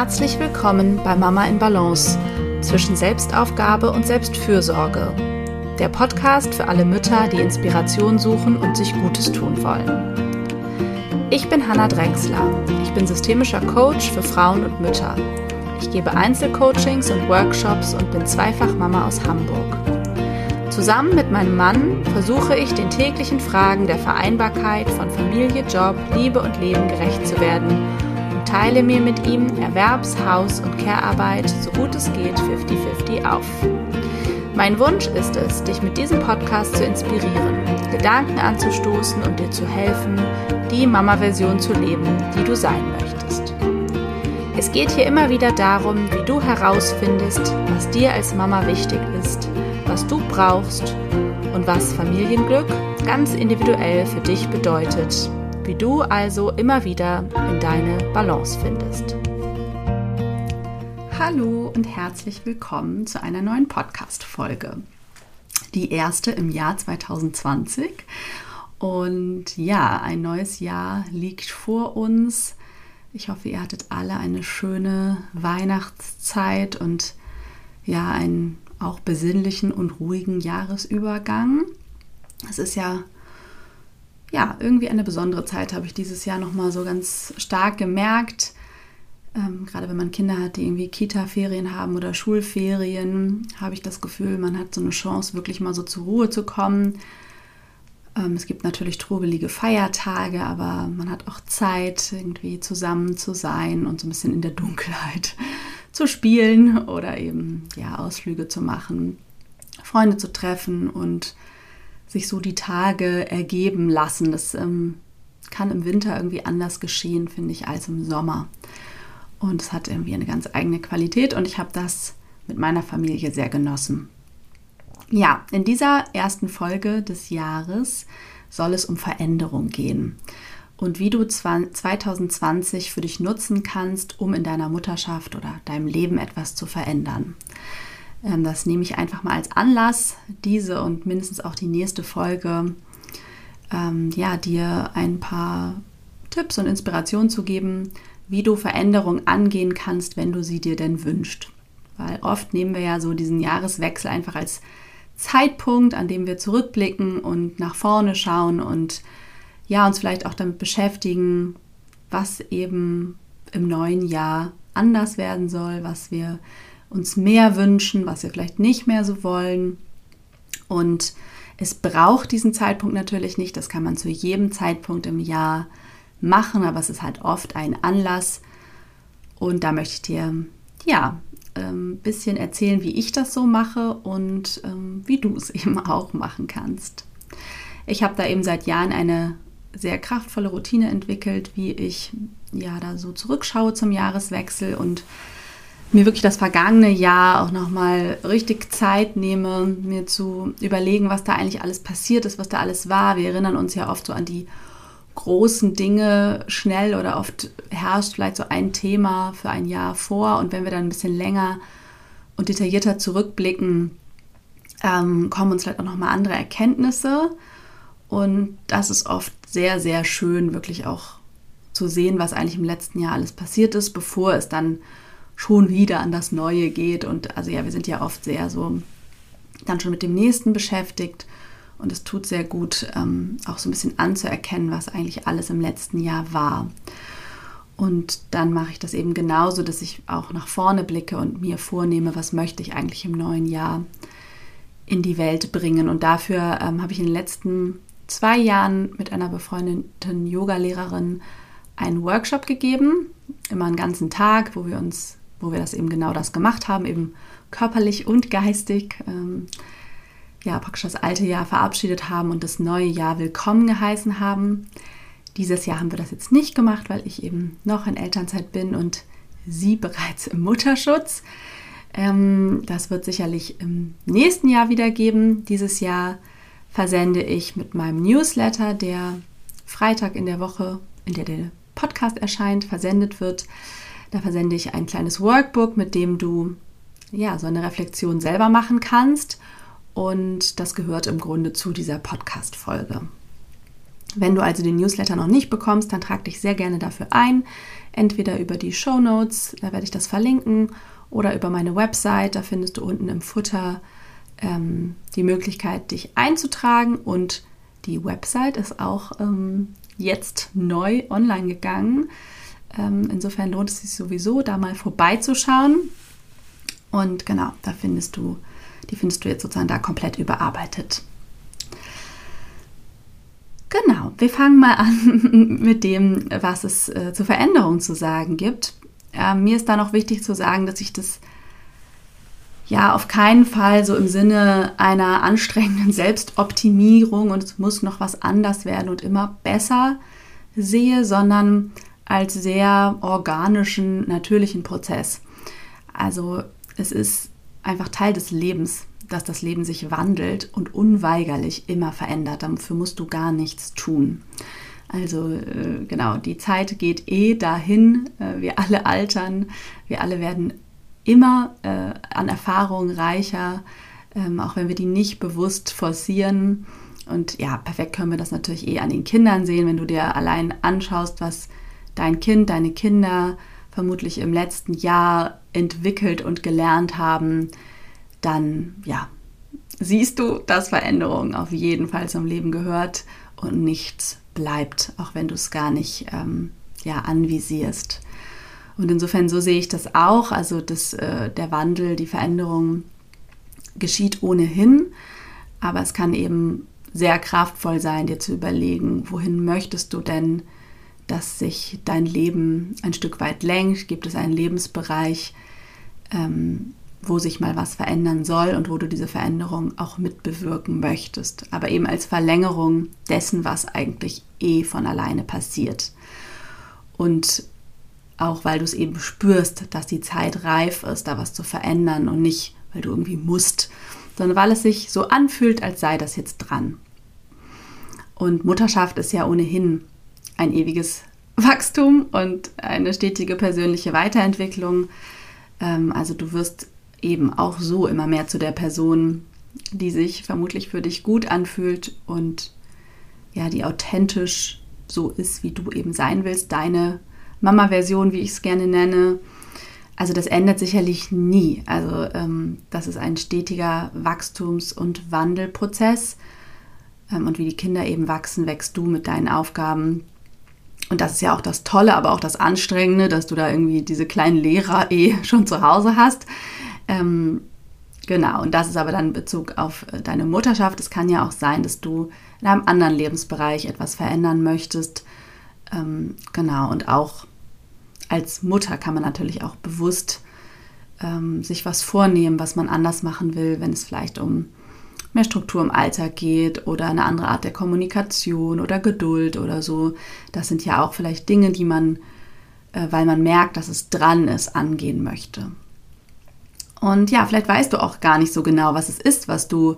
Herzlich willkommen bei Mama in Balance zwischen Selbstaufgabe und Selbstfürsorge. Der Podcast für alle Mütter, die Inspiration suchen und sich Gutes tun wollen. Ich bin Hanna Drechsler. Ich bin systemischer Coach für Frauen und Mütter. Ich gebe Einzelcoachings und Workshops und bin zweifach Mama aus Hamburg. Zusammen mit meinem Mann versuche ich, den täglichen Fragen der Vereinbarkeit von Familie, Job, Liebe und Leben gerecht zu werden teile mir mit ihm Erwerbs-, Haus- und Care-Arbeit so gut es geht 50-50 auf. Mein Wunsch ist es, dich mit diesem Podcast zu inspirieren, Gedanken anzustoßen und dir zu helfen, die Mama-Version zu leben, die du sein möchtest. Es geht hier immer wieder darum, wie du herausfindest, was dir als Mama wichtig ist, was du brauchst und was Familienglück ganz individuell für dich bedeutet wie du also immer wieder in deine Balance findest. Hallo und herzlich willkommen zu einer neuen Podcast-Folge. Die erste im Jahr 2020. Und ja, ein neues Jahr liegt vor uns. Ich hoffe, ihr hattet alle eine schöne Weihnachtszeit und ja, einen auch besinnlichen und ruhigen Jahresübergang. Es ist ja ja, irgendwie eine besondere Zeit habe ich dieses Jahr nochmal so ganz stark gemerkt. Ähm, gerade wenn man Kinder hat, die irgendwie Kita-Ferien haben oder Schulferien, habe ich das Gefühl, man hat so eine Chance, wirklich mal so zur Ruhe zu kommen. Ähm, es gibt natürlich trubelige Feiertage, aber man hat auch Zeit, irgendwie zusammen zu sein und so ein bisschen in der Dunkelheit zu spielen oder eben ja, Ausflüge zu machen, Freunde zu treffen und sich so die Tage ergeben lassen. Das ähm, kann im Winter irgendwie anders geschehen, finde ich, als im Sommer. Und es hat irgendwie eine ganz eigene Qualität und ich habe das mit meiner Familie sehr genossen. Ja, in dieser ersten Folge des Jahres soll es um Veränderung gehen und wie du 2020 für dich nutzen kannst, um in deiner Mutterschaft oder deinem Leben etwas zu verändern. Ähm, das nehme ich einfach mal als Anlass, diese und mindestens auch die nächste Folge, ähm, ja, dir ein paar Tipps und Inspirationen zu geben, wie du Veränderungen angehen kannst, wenn du sie dir denn wünschst. Weil oft nehmen wir ja so diesen Jahreswechsel einfach als Zeitpunkt, an dem wir zurückblicken und nach vorne schauen und ja, uns vielleicht auch damit beschäftigen, was eben im neuen Jahr anders werden soll, was wir uns mehr wünschen, was wir vielleicht nicht mehr so wollen. Und es braucht diesen Zeitpunkt natürlich nicht, das kann man zu jedem Zeitpunkt im Jahr machen, aber es ist halt oft ein Anlass. Und da möchte ich dir ja ein ähm, bisschen erzählen, wie ich das so mache und ähm, wie du es eben auch machen kannst. Ich habe da eben seit Jahren eine sehr kraftvolle Routine entwickelt, wie ich ja da so zurückschaue zum Jahreswechsel und mir wirklich das vergangene Jahr auch nochmal richtig Zeit nehme, mir zu überlegen, was da eigentlich alles passiert ist, was da alles war. Wir erinnern uns ja oft so an die großen Dinge schnell oder oft herrscht vielleicht so ein Thema für ein Jahr vor. Und wenn wir dann ein bisschen länger und detaillierter zurückblicken, ähm, kommen uns vielleicht auch nochmal andere Erkenntnisse. Und das ist oft sehr, sehr schön, wirklich auch zu sehen, was eigentlich im letzten Jahr alles passiert ist, bevor es dann schon wieder an das Neue geht. Und also ja, wir sind ja oft sehr so dann schon mit dem Nächsten beschäftigt. Und es tut sehr gut, ähm, auch so ein bisschen anzuerkennen, was eigentlich alles im letzten Jahr war. Und dann mache ich das eben genauso, dass ich auch nach vorne blicke und mir vornehme, was möchte ich eigentlich im neuen Jahr in die Welt bringen. Und dafür ähm, habe ich in den letzten zwei Jahren mit einer befreundeten Yogalehrerin einen Workshop gegeben, immer einen ganzen Tag, wo wir uns wo wir das eben genau das gemacht haben, eben körperlich und geistig, ähm, ja, praktisch das alte Jahr verabschiedet haben und das neue Jahr willkommen geheißen haben. Dieses Jahr haben wir das jetzt nicht gemacht, weil ich eben noch in Elternzeit bin und sie bereits im Mutterschutz. Ähm, das wird sicherlich im nächsten Jahr wieder geben. Dieses Jahr versende ich mit meinem Newsletter, der Freitag in der Woche, in der der Podcast erscheint, versendet wird, da versende ich ein kleines Workbook, mit dem du ja so eine Reflexion selber machen kannst. Und das gehört im Grunde zu dieser Podcast-Folge. Wenn du also den Newsletter noch nicht bekommst, dann trag dich sehr gerne dafür ein. Entweder über die Show Notes, da werde ich das verlinken, oder über meine Website, da findest du unten im Futter ähm, die Möglichkeit, dich einzutragen. Und die Website ist auch ähm, jetzt neu online gegangen. Ähm, insofern lohnt es sich sowieso, da mal vorbeizuschauen. Und genau, da findest du, die findest du jetzt sozusagen da komplett überarbeitet. Genau, wir fangen mal an mit dem, was es äh, zur Veränderung zu sagen gibt. Äh, mir ist da noch wichtig zu sagen, dass ich das ja auf keinen Fall so im Sinne einer anstrengenden Selbstoptimierung und es muss noch was anders werden und immer besser sehe, sondern als sehr organischen, natürlichen Prozess. Also es ist einfach Teil des Lebens, dass das Leben sich wandelt und unweigerlich immer verändert. Dafür musst du gar nichts tun. Also äh, genau, die Zeit geht eh dahin. Äh, wir alle altern, wir alle werden immer äh, an Erfahrung reicher, ähm, auch wenn wir die nicht bewusst forcieren. Und ja, perfekt können wir das natürlich eh an den Kindern sehen, wenn du dir allein anschaust, was dein Kind, deine Kinder vermutlich im letzten Jahr entwickelt und gelernt haben, dann ja, siehst du, dass Veränderung auf jeden Fall zum Leben gehört und nichts bleibt, auch wenn du es gar nicht ähm, ja, anvisierst. Und insofern so sehe ich das auch. Also das, äh, der Wandel, die Veränderung geschieht ohnehin, aber es kann eben sehr kraftvoll sein, dir zu überlegen, wohin möchtest du denn, dass sich dein Leben ein Stück weit lenkt? Gibt es einen Lebensbereich, ähm, wo sich mal was verändern soll und wo du diese Veränderung auch mitbewirken möchtest, aber eben als Verlängerung dessen, was eigentlich eh von alleine passiert. Und auch weil du es eben spürst, dass die Zeit reif ist, da was zu verändern und nicht, weil du irgendwie musst, sondern weil es sich so anfühlt, als sei das jetzt dran. Und Mutterschaft ist ja ohnehin ein ewiges Wachstum und eine stetige persönliche Weiterentwicklung. Ähm, also du wirst eben auch so immer mehr zu der Person, die sich vermutlich für dich gut anfühlt und ja, die authentisch so ist, wie du eben sein willst, deine Mama-Version, wie ich es gerne nenne. Also das ändert sicherlich nie. Also ähm, das ist ein stetiger Wachstums- und Wandelprozess. Ähm, und wie die Kinder eben wachsen, wächst du mit deinen Aufgaben. Und das ist ja auch das Tolle, aber auch das Anstrengende, dass du da irgendwie diese kleinen Lehrer eh schon zu Hause hast. Ähm, genau, und das ist aber dann in Bezug auf äh, deine Mutterschaft. Es kann ja auch sein, dass du in einem anderen Lebensbereich etwas verändern möchtest. Ähm, genau, und auch als Mutter kann man natürlich auch bewusst ähm, sich was vornehmen, was man anders machen will, wenn es vielleicht um mehr Struktur im Alltag geht oder eine andere Art der Kommunikation oder Geduld oder so. Das sind ja auch vielleicht Dinge, die man, äh, weil man merkt, dass es dran ist, angehen möchte. Und ja, vielleicht weißt du auch gar nicht so genau, was es ist, was du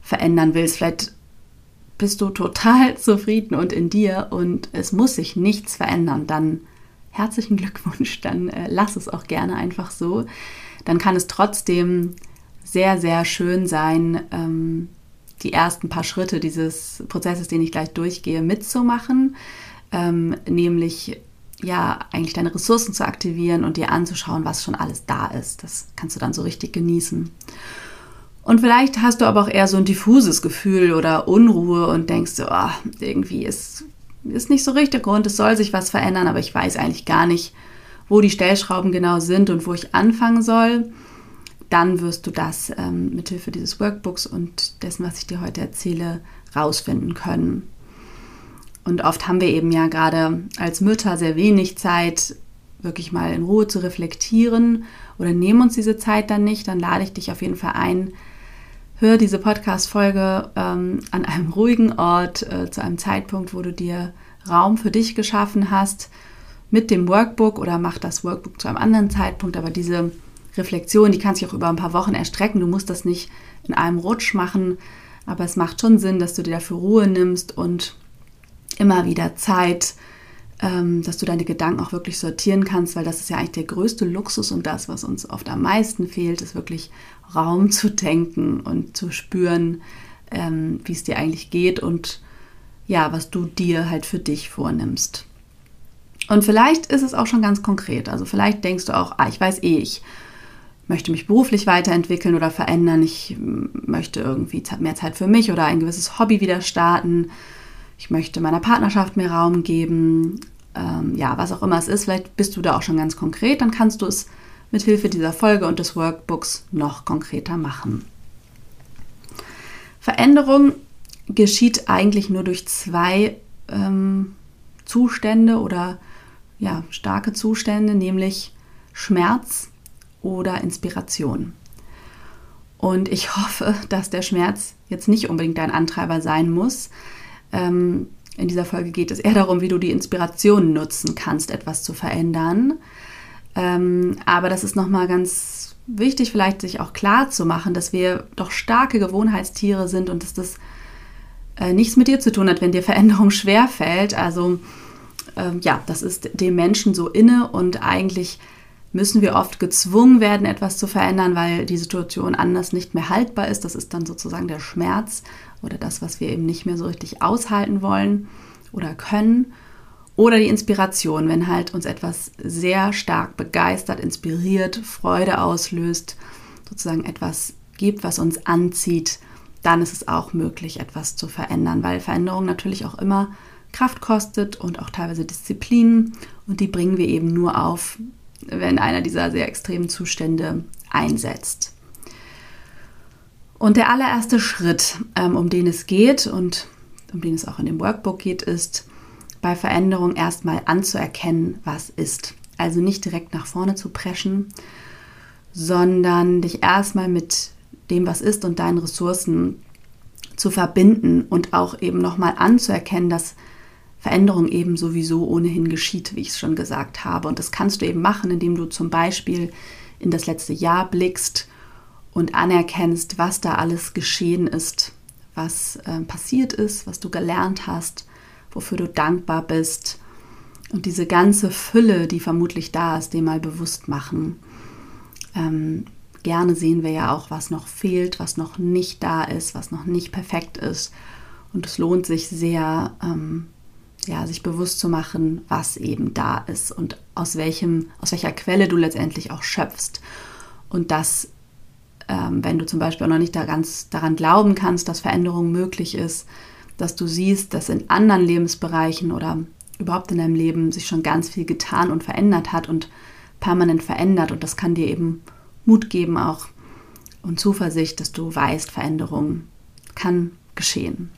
verändern willst. Vielleicht bist du total zufrieden und in dir und es muss sich nichts verändern. Dann herzlichen Glückwunsch, dann äh, lass es auch gerne einfach so. Dann kann es trotzdem sehr, sehr schön sein, ähm, die ersten paar Schritte dieses Prozesses, den ich gleich durchgehe, mitzumachen. Ähm, nämlich ja, eigentlich deine Ressourcen zu aktivieren und dir anzuschauen, was schon alles da ist. Das kannst du dann so richtig genießen. Und vielleicht hast du aber auch eher so ein diffuses Gefühl oder Unruhe und denkst so, oh, irgendwie ist, ist nicht so richtig Grund, es soll sich was verändern, aber ich weiß eigentlich gar nicht, wo die Stellschrauben genau sind und wo ich anfangen soll. Dann wirst du das ähm, mithilfe dieses Workbooks und dessen, was ich dir heute erzähle, rausfinden können. Und oft haben wir eben ja gerade als Mütter sehr wenig Zeit, wirklich mal in Ruhe zu reflektieren oder nehmen uns diese Zeit dann nicht, dann lade ich dich auf jeden Fall ein, hör diese Podcast-Folge ähm, an einem ruhigen Ort, äh, zu einem Zeitpunkt, wo du dir Raum für dich geschaffen hast, mit dem Workbook oder mach das Workbook zu einem anderen Zeitpunkt, aber diese Reflexion, die kann sich auch über ein paar Wochen erstrecken. Du musst das nicht in einem Rutsch machen, aber es macht schon Sinn, dass du dir dafür Ruhe nimmst und immer wieder Zeit, ähm, dass du deine Gedanken auch wirklich sortieren kannst, weil das ist ja eigentlich der größte Luxus und das, was uns oft am meisten fehlt, ist wirklich Raum zu denken und zu spüren, ähm, wie es dir eigentlich geht und ja, was du dir halt für dich vornimmst. Und vielleicht ist es auch schon ganz konkret. Also vielleicht denkst du auch, ah, ich weiß eh, ich möchte mich beruflich weiterentwickeln oder verändern. Ich möchte irgendwie mehr Zeit für mich oder ein gewisses Hobby wieder starten. Ich möchte meiner Partnerschaft mehr Raum geben. Ähm, ja, was auch immer es ist. Vielleicht bist du da auch schon ganz konkret. Dann kannst du es mit Hilfe dieser Folge und des Workbooks noch konkreter machen. Veränderung geschieht eigentlich nur durch zwei ähm, Zustände oder ja, starke Zustände, nämlich Schmerz oder Inspiration. Und ich hoffe, dass der Schmerz jetzt nicht unbedingt dein Antreiber sein muss. Ähm, in dieser Folge geht es eher darum, wie du die Inspiration nutzen kannst, etwas zu verändern. Ähm, aber das ist nochmal ganz wichtig, vielleicht sich auch klar zu machen, dass wir doch starke Gewohnheitstiere sind und dass das äh, nichts mit dir zu tun hat, wenn dir Veränderung schwerfällt. Also ähm, ja, das ist dem Menschen so inne und eigentlich müssen wir oft gezwungen werden, etwas zu verändern, weil die Situation anders nicht mehr haltbar ist. Das ist dann sozusagen der Schmerz oder das, was wir eben nicht mehr so richtig aushalten wollen oder können. Oder die Inspiration, wenn halt uns etwas sehr stark begeistert, inspiriert, Freude auslöst, sozusagen etwas gibt, was uns anzieht, dann ist es auch möglich, etwas zu verändern, weil Veränderung natürlich auch immer Kraft kostet und auch teilweise Disziplin. Und die bringen wir eben nur auf, wenn einer dieser sehr extremen Zustände einsetzt. Und der allererste Schritt, ähm, um den es geht und um den es auch in dem Workbook geht, ist, bei Veränderung erstmal anzuerkennen, was ist. Also nicht direkt nach vorne zu preschen, sondern dich erstmal mit dem, was ist und deinen Ressourcen zu verbinden und auch eben nochmal anzuerkennen, dass Veränderung eben sowieso ohnehin geschieht, wie ich es schon gesagt habe. Und das kannst du eben machen, indem du zum Beispiel in das letzte Jahr blickst und anerkennst, was da alles geschehen ist, was äh, passiert ist, was du gelernt hast, wofür du dankbar bist. Und diese ganze Fülle, die vermutlich da ist, dir mal bewusst machen. Ähm, gerne sehen wir ja auch, was noch fehlt, was noch nicht da ist, was noch nicht perfekt ist. Und es lohnt sich sehr, ähm, ja, sich bewusst zu machen, was eben da ist und aus, welchem, aus welcher Quelle du letztendlich auch schöpfst. Und dass, ähm, wenn du zum Beispiel auch noch nicht da ganz daran glauben kannst, dass Veränderung möglich ist, dass du siehst, dass in anderen Lebensbereichen oder überhaupt in deinem Leben sich schon ganz viel getan und verändert hat und permanent verändert. Und das kann dir eben Mut geben auch und Zuversicht, dass du weißt, Veränderung kann geschehen.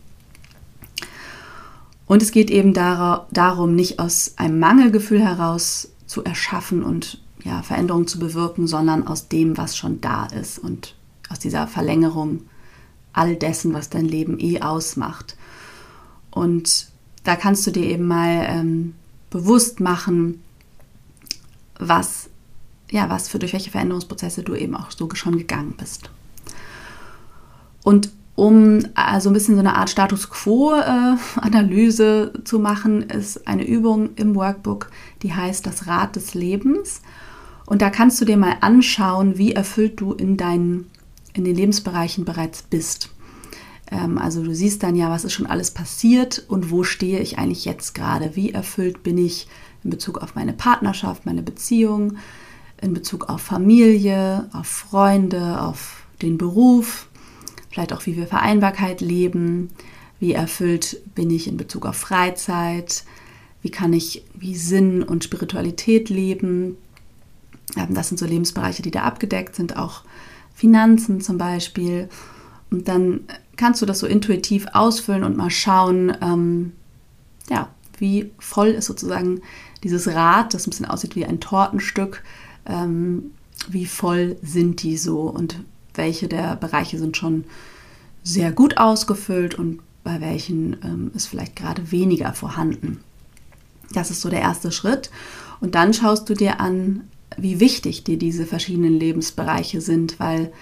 Und es geht eben darum, nicht aus einem Mangelgefühl heraus zu erschaffen und ja, Veränderungen zu bewirken, sondern aus dem, was schon da ist und aus dieser Verlängerung all dessen, was dein Leben eh ausmacht. Und da kannst du dir eben mal ähm, bewusst machen, was, ja, was für durch welche Veränderungsprozesse du eben auch so schon gegangen bist. Und um also ein bisschen so eine Art Status Quo-Analyse äh, zu machen, ist eine Übung im Workbook, die heißt das Rad des Lebens. Und da kannst du dir mal anschauen, wie erfüllt du in, deinen, in den Lebensbereichen bereits bist. Ähm, also du siehst dann ja, was ist schon alles passiert und wo stehe ich eigentlich jetzt gerade. Wie erfüllt bin ich in Bezug auf meine Partnerschaft, meine Beziehung, in Bezug auf Familie, auf Freunde, auf den Beruf, vielleicht auch, wie wir Vereinbarkeit leben, wie erfüllt bin ich in Bezug auf Freizeit, wie kann ich wie Sinn und Spiritualität leben. Ähm, das sind so Lebensbereiche, die da abgedeckt sind, auch Finanzen zum Beispiel. Und dann kannst du das so intuitiv ausfüllen und mal schauen, ähm, ja, wie voll ist sozusagen dieses Rad, das ein bisschen aussieht wie ein Tortenstück, ähm, wie voll sind die so? Und welche der Bereiche sind schon sehr gut ausgefüllt und bei welchen ähm, ist vielleicht gerade weniger vorhanden. Das ist so der erste Schritt. Und dann schaust du dir an, wie wichtig dir diese verschiedenen Lebensbereiche sind, weil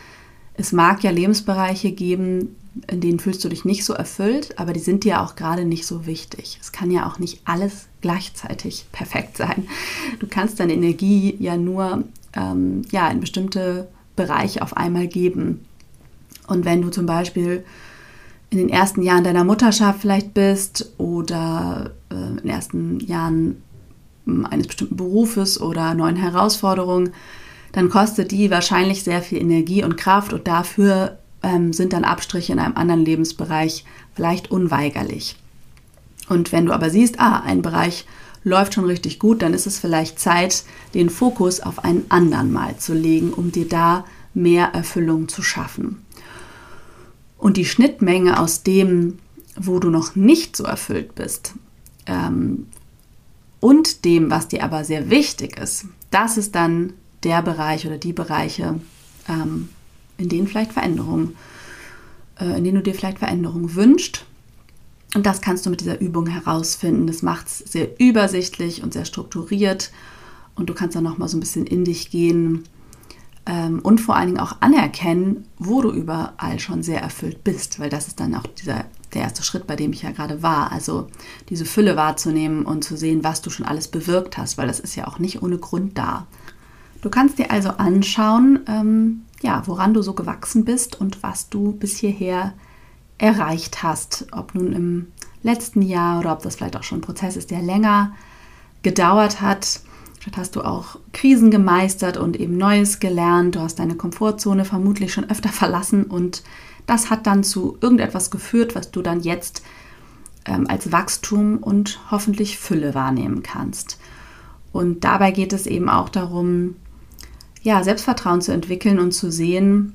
es mag ja Lebensbereiche geben, in denen fühlst du dich nicht so erfüllt, aber die sind dir auch gerade nicht so wichtig. Es kann ja auch nicht alles gleichzeitig perfekt sein. Du kannst deine Energie ja nur ähm, ja, in bestimmte Bereiche auf einmal geben. Und wenn du zum Beispiel in den ersten Jahren deiner Mutterschaft vielleicht bist oder äh, in den ersten Jahren hm, eines bestimmten Berufes oder neuen Herausforderungen, dann kostet die wahrscheinlich sehr viel Energie und Kraft und dafür ähm, sind dann Abstriche in einem anderen Lebensbereich vielleicht unweigerlich. Und wenn du aber siehst, ah, ein Bereich läuft schon richtig gut, dann ist es vielleicht Zeit, den Fokus auf einen anderen mal zu legen, um dir da mehr Erfüllung zu schaffen. Und die Schnittmenge aus dem, wo du noch nicht so erfüllt bist, ähm, und dem, was dir aber sehr wichtig ist, das ist dann der Bereich oder die Bereiche, ähm, in denen vielleicht Veränderungen, äh, in denen du dir vielleicht Veränderungen wünschst. Und das kannst du mit dieser Übung herausfinden. Das macht es sehr übersichtlich und sehr strukturiert. Und du kannst dann nochmal so ein bisschen in dich gehen ähm, und vor allen Dingen auch anerkennen, wo du überall schon sehr erfüllt bist, weil das ist dann auch dieser, der erste Schritt, bei dem ich ja gerade war. Also diese Fülle wahrzunehmen und zu sehen, was du schon alles bewirkt hast, weil das ist ja auch nicht ohne Grund da. Du kannst dir also anschauen, ähm, ja, woran du so gewachsen bist und was du bis hierher erreicht hast. Ob nun im letzten Jahr oder ob das vielleicht auch schon ein Prozess ist, der länger gedauert hat. Vielleicht hast du auch Krisen gemeistert und eben Neues gelernt. Du hast deine Komfortzone vermutlich schon öfter verlassen und das hat dann zu irgendetwas geführt, was du dann jetzt ähm, als Wachstum und hoffentlich Fülle wahrnehmen kannst. Und dabei geht es eben auch darum, ja, Selbstvertrauen zu entwickeln und zu sehen,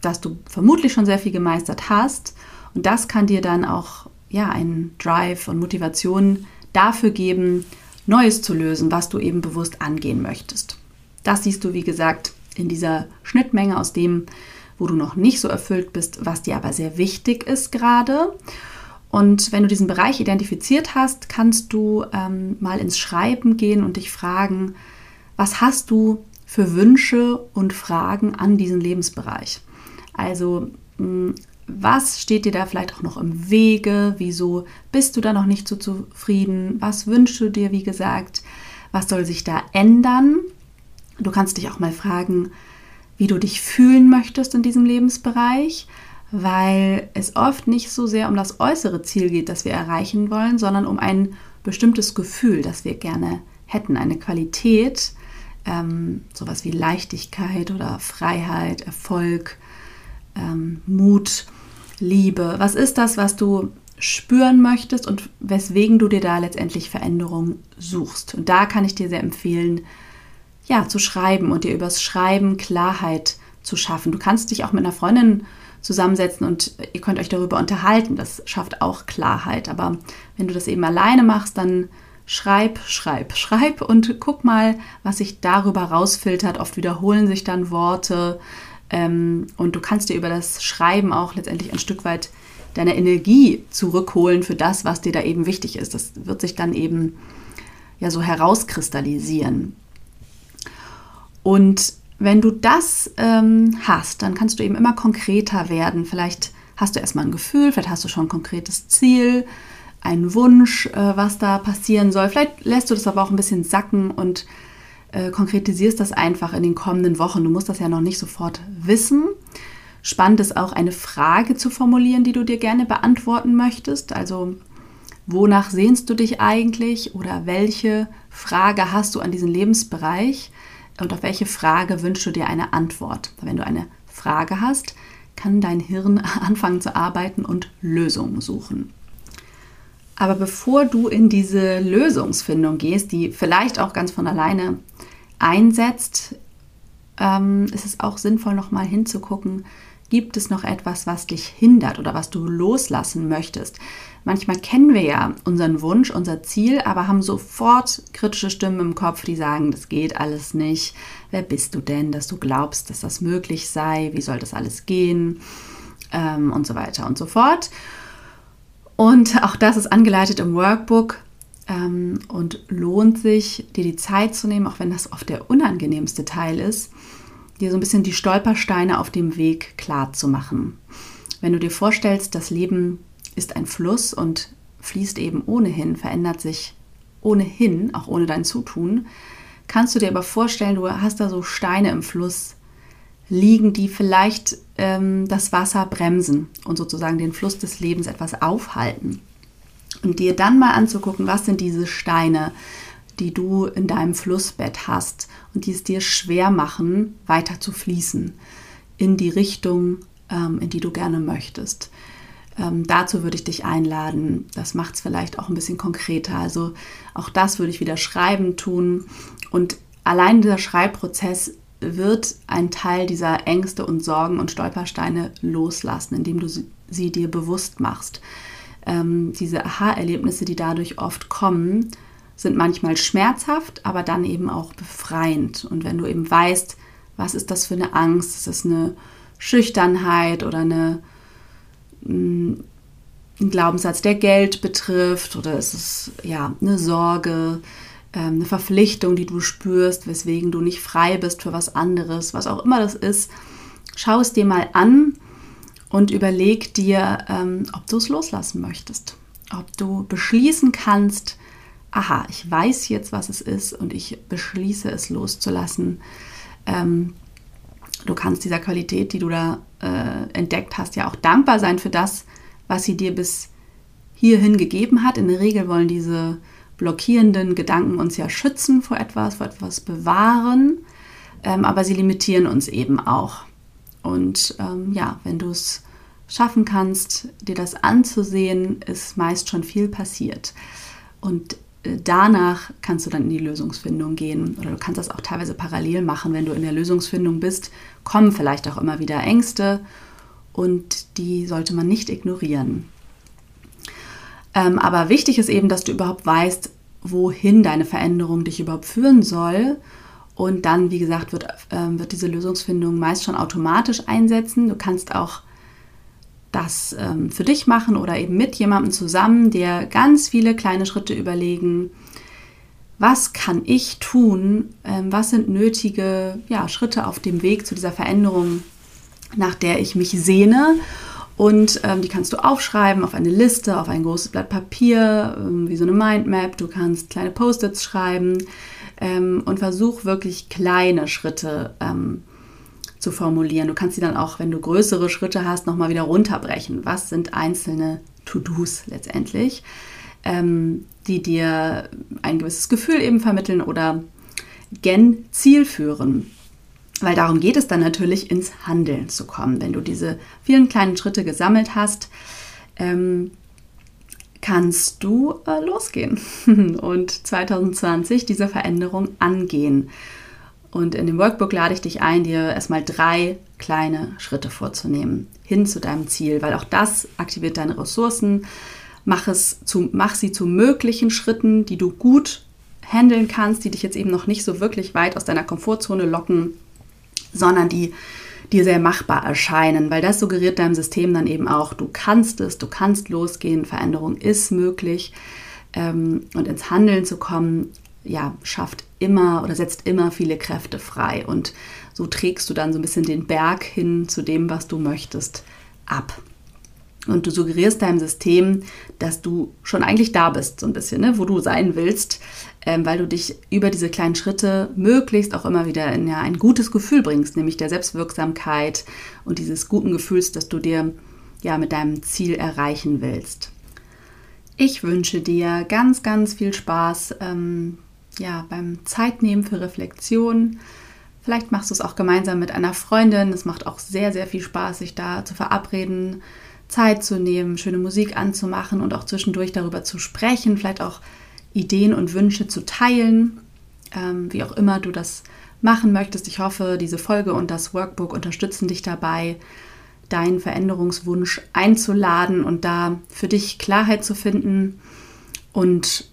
dass du vermutlich schon sehr viel gemeistert hast. Und das kann dir dann auch ja, einen Drive und Motivation dafür geben, Neues zu lösen, was du eben bewusst angehen möchtest. Das siehst du, wie gesagt, in dieser Schnittmenge aus dem, wo du noch nicht so erfüllt bist, was dir aber sehr wichtig ist gerade. Und wenn du diesen Bereich identifiziert hast, kannst du ähm, mal ins Schreiben gehen und dich fragen, was hast du für Wünsche und Fragen an diesen Lebensbereich? Also hm, was steht dir da vielleicht auch noch im Wege? Wieso bist du da noch nicht so zufrieden? Was wünschst du dir, wie gesagt? Was soll sich da ändern? Du kannst dich auch mal fragen, wie du dich fühlen möchtest in diesem Lebensbereich, weil es oft nicht so sehr um das äußere Ziel geht, das wir erreichen wollen, sondern um ein bestimmtes Gefühl, das wir gerne hätten, eine Qualität, ähm, sowas wie Leichtigkeit oder Freiheit, Erfolg, ähm, Mut, Liebe? Was ist das, was du spüren möchtest und weswegen du dir da letztendlich Veränderung suchst? Und da kann ich dir sehr empfehlen, ja, zu schreiben und dir übers Schreiben Klarheit zu schaffen. Du kannst dich auch mit einer Freundin zusammensetzen und ihr könnt euch darüber unterhalten. Das schafft auch Klarheit. Aber wenn du das eben alleine machst, dann schreib, schreib, schreib und guck mal, was sich darüber rausfiltert. Oft wiederholen sich dann Worte, ähm, und du kannst dir über das Schreiben auch letztendlich ein Stück weit deine Energie zurückholen für das, was dir da eben wichtig ist. Das wird sich dann eben ja so herauskristallisieren. Und wenn du das ähm, hast, dann kannst du eben immer konkreter werden. Vielleicht hast du erstmal ein Gefühl, vielleicht hast du schon ein konkretes Ziel, einen Wunsch, äh, was da passieren soll. Vielleicht lässt du das aber auch ein bisschen sacken und äh, konkretisierst das einfach in den kommenden Wochen. Du musst das ja noch nicht sofort wissen. Spannend ist auch eine Frage zu formulieren, die du dir gerne beantworten möchtest. Also wonach sehnst du dich eigentlich oder welche Frage hast du an diesen Lebensbereich und auf welche Frage wünschst du dir eine Antwort? Wenn du eine Frage hast, kann dein Hirn anfangen zu arbeiten und Lösungen suchen. Aber bevor du in diese Lösungsfindung gehst, die vielleicht auch ganz von alleine einsetzt, ähm, ist es auch sinnvoll, nochmal hinzugucken, gibt es noch etwas, was dich hindert oder was du loslassen möchtest. Manchmal kennen wir ja unseren Wunsch, unser Ziel, aber haben sofort kritische Stimmen im Kopf, die sagen, das geht alles nicht. Wer bist du denn, dass du glaubst, dass das möglich sei? Wie soll das alles gehen? Ähm, und so weiter und so fort. Und auch das ist angeleitet im Workbook ähm, und lohnt sich, dir die Zeit zu nehmen, auch wenn das oft der unangenehmste Teil ist, dir so ein bisschen die Stolpersteine auf dem Weg klar zu machen. Wenn du dir vorstellst, das Leben ist ein Fluss und fließt eben ohnehin, verändert sich ohnehin, auch ohne dein Zutun, kannst du dir aber vorstellen, du hast da so Steine im Fluss liegen, die vielleicht ähm, das Wasser bremsen und sozusagen den Fluss des Lebens etwas aufhalten. Und dir dann mal anzugucken, was sind diese Steine, die du in deinem Flussbett hast und die es dir schwer machen, weiter zu fließen in die Richtung, ähm, in die du gerne möchtest. Ähm, dazu würde ich dich einladen. Das macht es vielleicht auch ein bisschen konkreter. Also auch das würde ich wieder schreiben tun. Und allein dieser Schreibprozess wird ein Teil dieser Ängste und Sorgen und Stolpersteine loslassen, indem du sie, dir bewusst machst. Ähm, diese Aha-Erlebnisse, die dadurch oft kommen, sind manchmal schmerzhaft, aber dann eben auch befreiend. Und wenn du eben weißt, was ist das für eine Angst, ist das eine Schüchternheit oder eine, mm, ein Glaubenssatz, der Geld betrifft, oder ist es ja eine Sorge, eine Verpflichtung, die du spürst, weswegen du nicht frei bist für was anderes, was auch immer das ist, schau es dir mal an und überleg dir, ähm, ob du es loslassen möchtest. Ob du beschließen kannst, aha, ich weiß jetzt, was es ist und ich beschließe es loszulassen. Ähm, du kannst dieser Qualität, die du da äh, entdeckt hast, ja auch dankbar sein für das, was sie dir bis hierhin gegeben hat. In der Regel wollen diese blockierenden Gedanken uns ja schützen vor etwas, vor etwas bewahren, ähm, aber sie limitieren uns eben auch. Und ähm, ja, wenn du es schaffen kannst, dir das anzusehen, ist meist schon viel passiert. Und äh, danach kannst du dann in die Lösungsfindung gehen oder du kannst das auch teilweise parallel machen, wenn du in der Lösungsfindung bist, kommen vielleicht auch immer wieder Ängste und die sollte man nicht ignorieren. Ähm, aber wichtig ist eben, dass du überhaupt weißt, wohin deine Veränderung dich überhaupt führen soll. Und dann, wie gesagt, wird, äh, wird diese Lösungsfindung meist schon automatisch einsetzen. Du kannst auch das ähm, für dich machen oder eben mit jemandem zusammen, der ganz viele kleine Schritte überlegen, was kann ich tun, ähm, was sind nötige ja, Schritte auf dem Weg zu dieser Veränderung, nach der ich mich sehne und ähm, die kannst du aufschreiben auf eine Liste, auf ein großes Blatt Papier, ähm, wie so eine Mindmap. Du kannst kleine Post-its schreiben ähm, und versuch wirklich kleine Schritte ähm, zu formulieren. Du kannst sie dann auch, wenn du größere Schritte hast, nochmal wieder runterbrechen. Was sind einzelne To-Dos letztendlich, ähm, die dir ein gewisses Gefühl eben vermitteln oder gen Ziel führen? Weil darum geht es dann natürlich, ins Handeln zu kommen. Wenn du diese vielen kleinen Schritte gesammelt hast, ähm, kannst du äh, losgehen und 2020 diese Veränderung angehen. Und in dem Workbook lade ich dich ein, dir erstmal drei kleine Schritte vorzunehmen hin zu deinem Ziel, weil auch das aktiviert deine Ressourcen. Mach, es zu, mach sie zu möglichen Schritten, die du gut handeln kannst, die dich jetzt eben noch nicht so wirklich weit aus deiner Komfortzone locken sondern die dir sehr machbar erscheinen, weil das suggeriert deinem System dann eben auch, du kannst es, du kannst losgehen, Veränderung ist möglich ähm, und ins Handeln zu kommen, ja, schafft immer oder setzt immer viele Kräfte frei und so trägst du dann so ein bisschen den Berg hin zu dem, was du möchtest, ab. Und du suggerierst deinem System, dass du schon eigentlich da bist, so ein bisschen, ne, wo du sein willst, ähm, weil du dich über diese kleinen Schritte möglichst auch immer wieder in ja, ein gutes Gefühl bringst, nämlich der Selbstwirksamkeit und dieses guten Gefühls, dass du dir ja mit deinem Ziel erreichen willst. Ich wünsche dir ganz, ganz viel Spaß ähm, ja, beim Zeitnehmen für Reflexion. Vielleicht machst du es auch gemeinsam mit einer Freundin. Es macht auch sehr, sehr viel Spaß, sich da zu verabreden Zeit zu nehmen, schöne Musik anzumachen und auch zwischendurch darüber zu sprechen, vielleicht auch Ideen und Wünsche zu teilen, ähm, wie auch immer du das machen möchtest. Ich hoffe, diese Folge und das Workbook unterstützen dich dabei, deinen Veränderungswunsch einzuladen und da für dich Klarheit zu finden. Und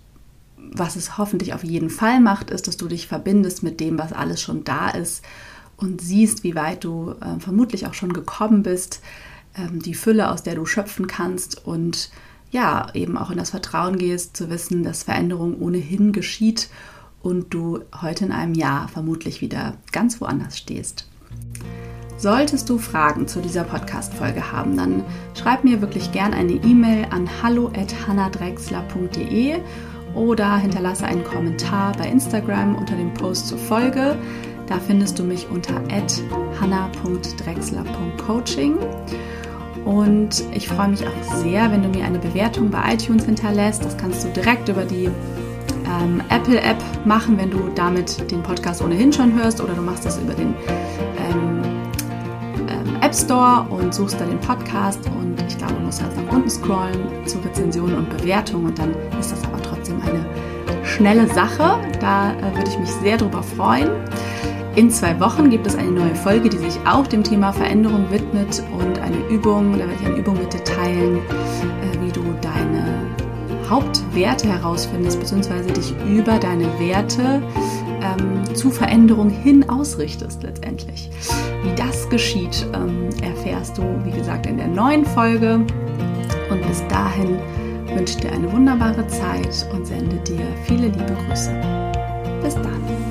was es hoffentlich auf jeden Fall macht, ist, dass du dich verbindest mit dem, was alles schon da ist und siehst, wie weit du äh, vermutlich auch schon gekommen bist, ähm, die Fülle, aus der du schöpfen kannst und ja, eben auch in das Vertrauen gehst, zu wissen, dass Veränderung ohnehin geschieht und du heute in einem Jahr vermutlich wieder ganz woanders stehst. Solltest du Fragen zu dieser Podcast-Folge haben, dann schreib mir wirklich gern eine E-Mail an hallo.hannadrexler.de oder hinterlasse einen Kommentar bei Instagram unter dem Post zur Folge Da findest du mich unter hanna.drexler.coaching. Und ich freue mich auch sehr, wenn du mir eine Bewertung bei iTunes hinterlässt. Das kannst du direkt über die ähm, Apple-App machen, wenn du damit den Podcast ohnehin schon hörst, oder du machst das über den ähm, ähm, App Store und suchst da den Podcast. Und ich glaube, du musst erst nach unten scrollen zu Rezensionen und Bewertungen. Und dann ist das aber trotzdem eine schnelle Sache. Da äh, würde ich mich sehr drüber freuen. In zwei Wochen gibt es eine neue Folge, die sich auch dem Thema Veränderung widmet und eine Übung, da werde ich eine Übung mit dir teilen, äh, wie du deine Hauptwerte herausfindest, beziehungsweise dich über deine Werte ähm, zu Veränderung hin ausrichtest letztendlich. Wie das geschieht, ähm, erfährst du, wie gesagt, in der neuen Folge. Und bis dahin wünsche ich dir eine wunderbare Zeit und sende dir viele liebe Grüße. Bis dann.